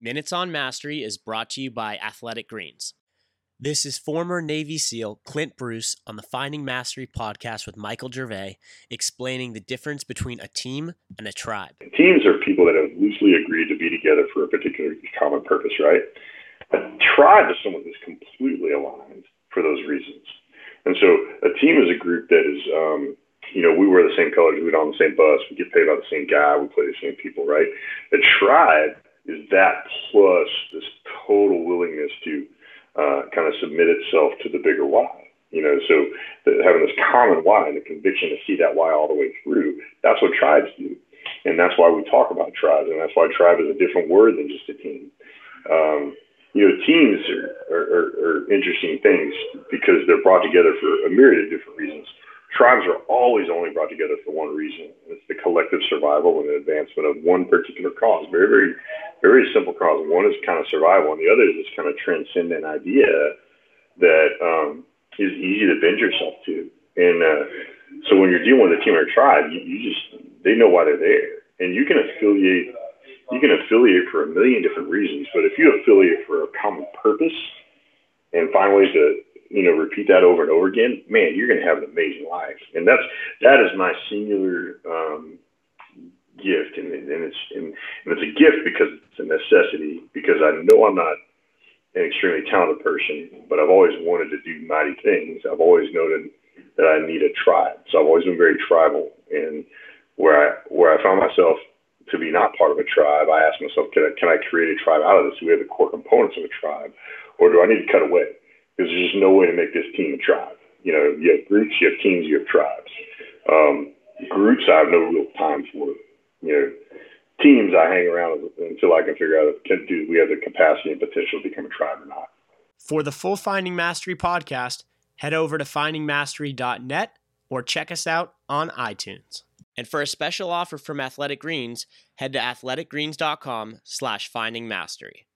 Minutes on Mastery is brought to you by Athletic Greens. This is former Navy SEAL Clint Bruce on the Finding Mastery podcast with Michael Gervais, explaining the difference between a team and a tribe. Teams are people that have loosely agreed to be together for a particular common purpose, right? A tribe is someone that's completely aligned for those reasons. And so a team is a group that is, um, you know, we wear the same colors, we get on the same bus, we get paid by the same guy, we play the same people, right? A tribe is that plus this total willingness to uh, kind of submit itself to the bigger why. You know, so the, having this common why and the conviction to see that why all the way through, that's what tribes do. And that's why we talk about tribes, and that's why tribe is a different word than just a team. Um, you know, teams are, are, are, interesting things because they're brought together for a myriad of different reasons tribes are always only brought together for one reason. It's the collective survival and advancement of one particular cause. Very, very, very simple cause. One is kind of survival, and the other is this kind of transcendent idea that um, is easy to bend yourself to. And uh, so when you're dealing with a team or a tribe, you, you just they know why they're there, and you can affiliate. You can affiliate for a million different reasons, but if you affiliate for a common purpose and find ways to you know, repeat that over and over again, man, you're going to have an amazing life. And that's that is my singular um, gift, and, and it's and, and it's a gift because it's a necessity. Because I know I'm not an extremely talented person, but I've always wanted to do mighty things. I've always noted that I need a tribe, so I've always been very tribal. And where I where I found myself to be not part of a tribe, I asked myself, can I can I create a tribe out of this? Do we have the core components of a tribe, or do I need to cut away? because there's just no way to make this team a tribe. You know, you have groups, you have teams, you have tribes. Um, groups, I have no real time for. You know, teams, I hang around until I can figure out if can do we have the capacity and potential to become a tribe or not. For the full Finding Mastery podcast, head over to findingmastery.net or check us out on iTunes. And for a special offer from Athletic Greens, head to athleticgreens.com slash findingmastery.